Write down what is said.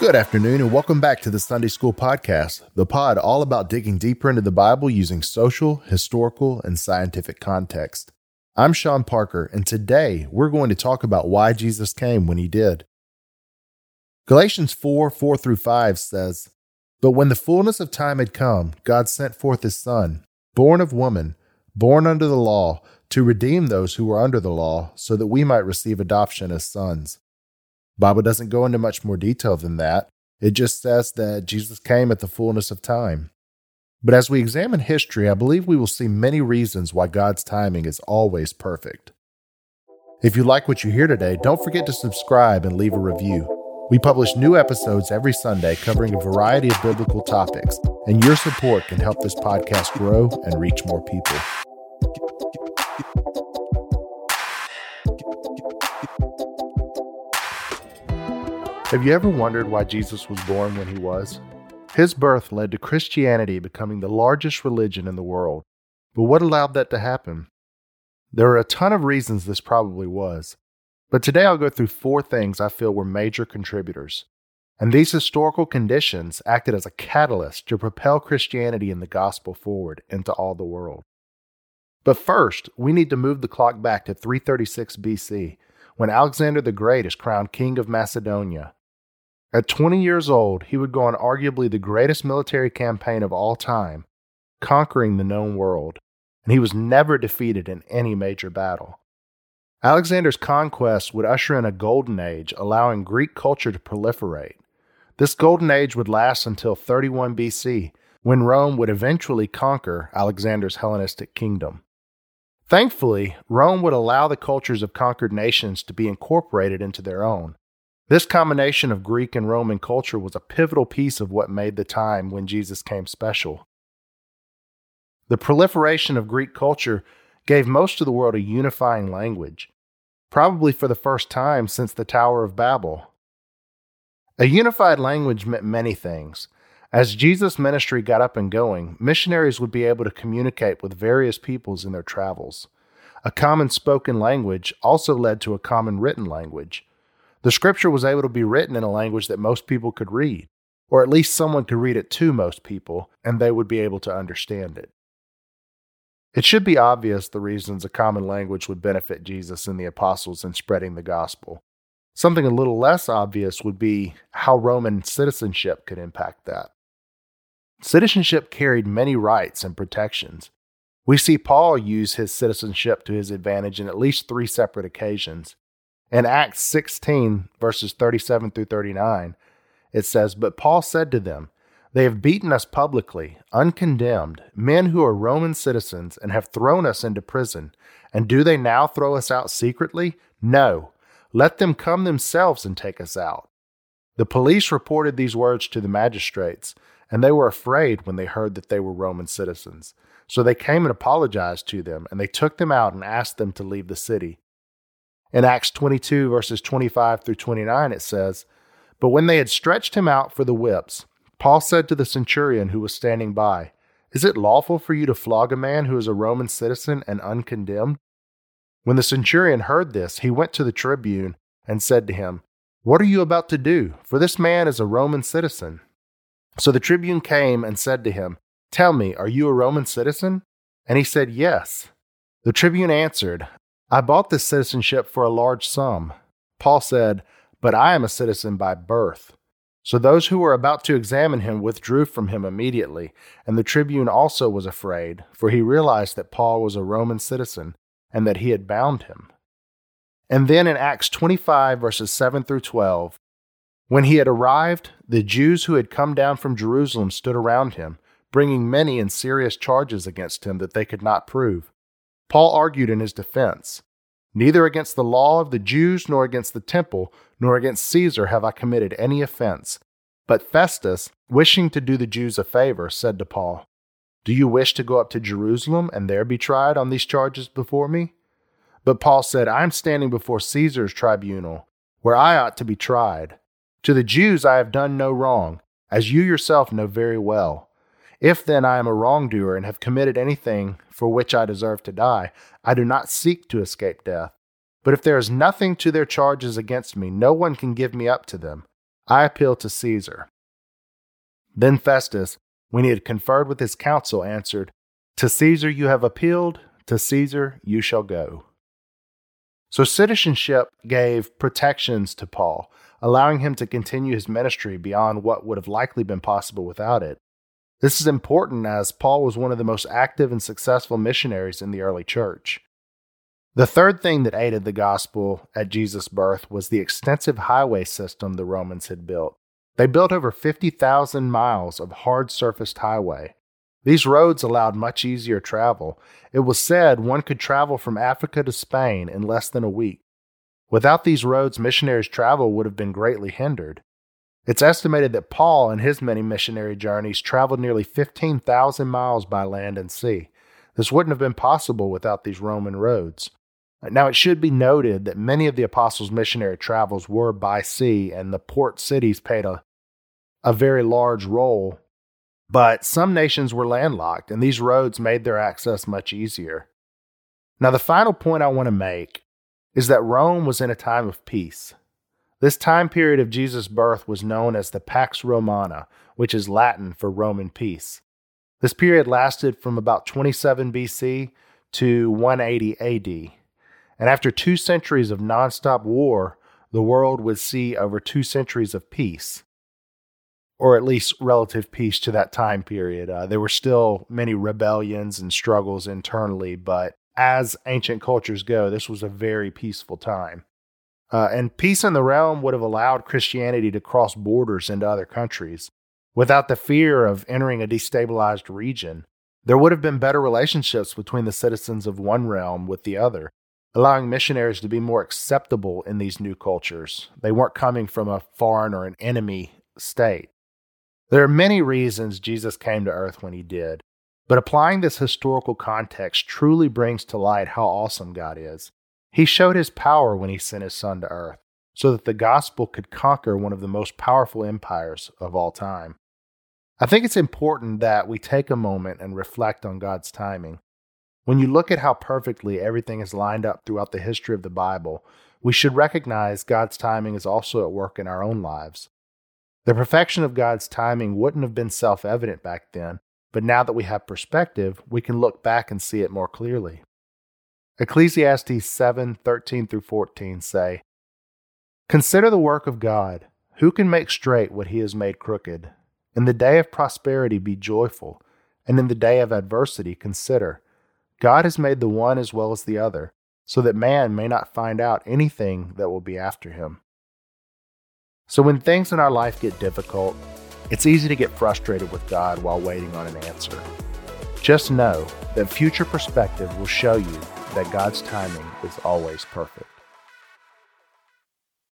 Good afternoon, and welcome back to the Sunday School Podcast, the pod all about digging deeper into the Bible using social, historical, and scientific context. I'm Sean Parker, and today we're going to talk about why Jesus came when he did. Galatians 4 4 through 5 says, But when the fullness of time had come, God sent forth his Son, born of woman, born under the law, to redeem those who were under the law, so that we might receive adoption as sons. Bible doesn't go into much more detail than that. It just says that Jesus came at the fullness of time. But as we examine history, I believe we will see many reasons why God's timing is always perfect. If you like what you hear today, don't forget to subscribe and leave a review. We publish new episodes every Sunday covering a variety of biblical topics, and your support can help this podcast grow and reach more people. Have you ever wondered why Jesus was born when he was? His birth led to Christianity becoming the largest religion in the world. But what allowed that to happen? There are a ton of reasons this probably was. But today I'll go through four things I feel were major contributors. And these historical conditions acted as a catalyst to propel Christianity and the gospel forward into all the world. But first, we need to move the clock back to 336 BC, when Alexander the Great is crowned king of Macedonia at 20 years old, he would go on arguably the greatest military campaign of all time, conquering the known world, and he was never defeated in any major battle. Alexander's conquest would usher in a golden age, allowing Greek culture to proliferate. This golden age would last until 31 BC, when Rome would eventually conquer Alexander's Hellenistic kingdom. Thankfully, Rome would allow the cultures of conquered nations to be incorporated into their own, this combination of Greek and Roman culture was a pivotal piece of what made the time when Jesus came special. The proliferation of Greek culture gave most of the world a unifying language, probably for the first time since the Tower of Babel. A unified language meant many things. As Jesus' ministry got up and going, missionaries would be able to communicate with various peoples in their travels. A common spoken language also led to a common written language. The scripture was able to be written in a language that most people could read, or at least someone could read it to most people, and they would be able to understand it. It should be obvious the reasons a common language would benefit Jesus and the apostles in spreading the gospel. Something a little less obvious would be how Roman citizenship could impact that. Citizenship carried many rights and protections. We see Paul use his citizenship to his advantage in at least three separate occasions. In Acts 16, verses 37 through 39, it says, But Paul said to them, They have beaten us publicly, uncondemned, men who are Roman citizens, and have thrown us into prison. And do they now throw us out secretly? No. Let them come themselves and take us out. The police reported these words to the magistrates, and they were afraid when they heard that they were Roman citizens. So they came and apologized to them, and they took them out and asked them to leave the city. In Acts 22, verses 25 through 29, it says, But when they had stretched him out for the whips, Paul said to the centurion who was standing by, Is it lawful for you to flog a man who is a Roman citizen and uncondemned? When the centurion heard this, he went to the tribune and said to him, What are you about to do? For this man is a Roman citizen. So the tribune came and said to him, Tell me, are you a Roman citizen? And he said, Yes. The tribune answered, I bought this citizenship for a large sum. Paul said, But I am a citizen by birth. So those who were about to examine him withdrew from him immediately, and the tribune also was afraid, for he realized that Paul was a Roman citizen and that he had bound him. And then in Acts 25, verses 7 through 12, when he had arrived, the Jews who had come down from Jerusalem stood around him, bringing many and serious charges against him that they could not prove. Paul argued in his defense Neither against the law of the Jews, nor against the temple, nor against Caesar have I committed any offense. But Festus, wishing to do the Jews a favor, said to Paul, Do you wish to go up to Jerusalem and there be tried on these charges before me? But Paul said, I am standing before Caesar's tribunal, where I ought to be tried. To the Jews I have done no wrong, as you yourself know very well. If then I am a wrongdoer and have committed anything for which I deserve to die, I do not seek to escape death. But if there is nothing to their charges against me, no one can give me up to them. I appeal to Caesar. Then Festus, when he had conferred with his council, answered, To Caesar you have appealed, to Caesar you shall go. So citizenship gave protections to Paul, allowing him to continue his ministry beyond what would have likely been possible without it. This is important as Paul was one of the most active and successful missionaries in the early church. The third thing that aided the gospel at Jesus' birth was the extensive highway system the Romans had built. They built over 50,000 miles of hard surfaced highway. These roads allowed much easier travel. It was said one could travel from Africa to Spain in less than a week. Without these roads, missionaries' travel would have been greatly hindered. It's estimated that Paul, in his many missionary journeys, traveled nearly 15,000 miles by land and sea. This wouldn't have been possible without these Roman roads. Now, it should be noted that many of the apostles' missionary travels were by sea, and the port cities played a, a very large role. But some nations were landlocked, and these roads made their access much easier. Now, the final point I want to make is that Rome was in a time of peace. This time period of Jesus' birth was known as the Pax Romana, which is Latin for Roman peace. This period lasted from about 27 BC to 180 AD. And after two centuries of nonstop war, the world would see over two centuries of peace, or at least relative peace to that time period. Uh, there were still many rebellions and struggles internally, but as ancient cultures go, this was a very peaceful time. Uh, and peace in the realm would have allowed Christianity to cross borders into other countries without the fear of entering a destabilized region. There would have been better relationships between the citizens of one realm with the other, allowing missionaries to be more acceptable in these new cultures. They weren't coming from a foreign or an enemy state. There are many reasons Jesus came to earth when he did, but applying this historical context truly brings to light how awesome God is. He showed his power when he sent his son to earth, so that the gospel could conquer one of the most powerful empires of all time. I think it's important that we take a moment and reflect on God's timing. When you look at how perfectly everything is lined up throughout the history of the Bible, we should recognize God's timing is also at work in our own lives. The perfection of God's timing wouldn't have been self evident back then, but now that we have perspective, we can look back and see it more clearly. Ecclesiastes 7 13 through 14 say, Consider the work of God. Who can make straight what he has made crooked? In the day of prosperity, be joyful, and in the day of adversity, consider. God has made the one as well as the other, so that man may not find out anything that will be after him. So, when things in our life get difficult, it's easy to get frustrated with God while waiting on an answer. Just know that future perspective will show you that God's timing is always perfect.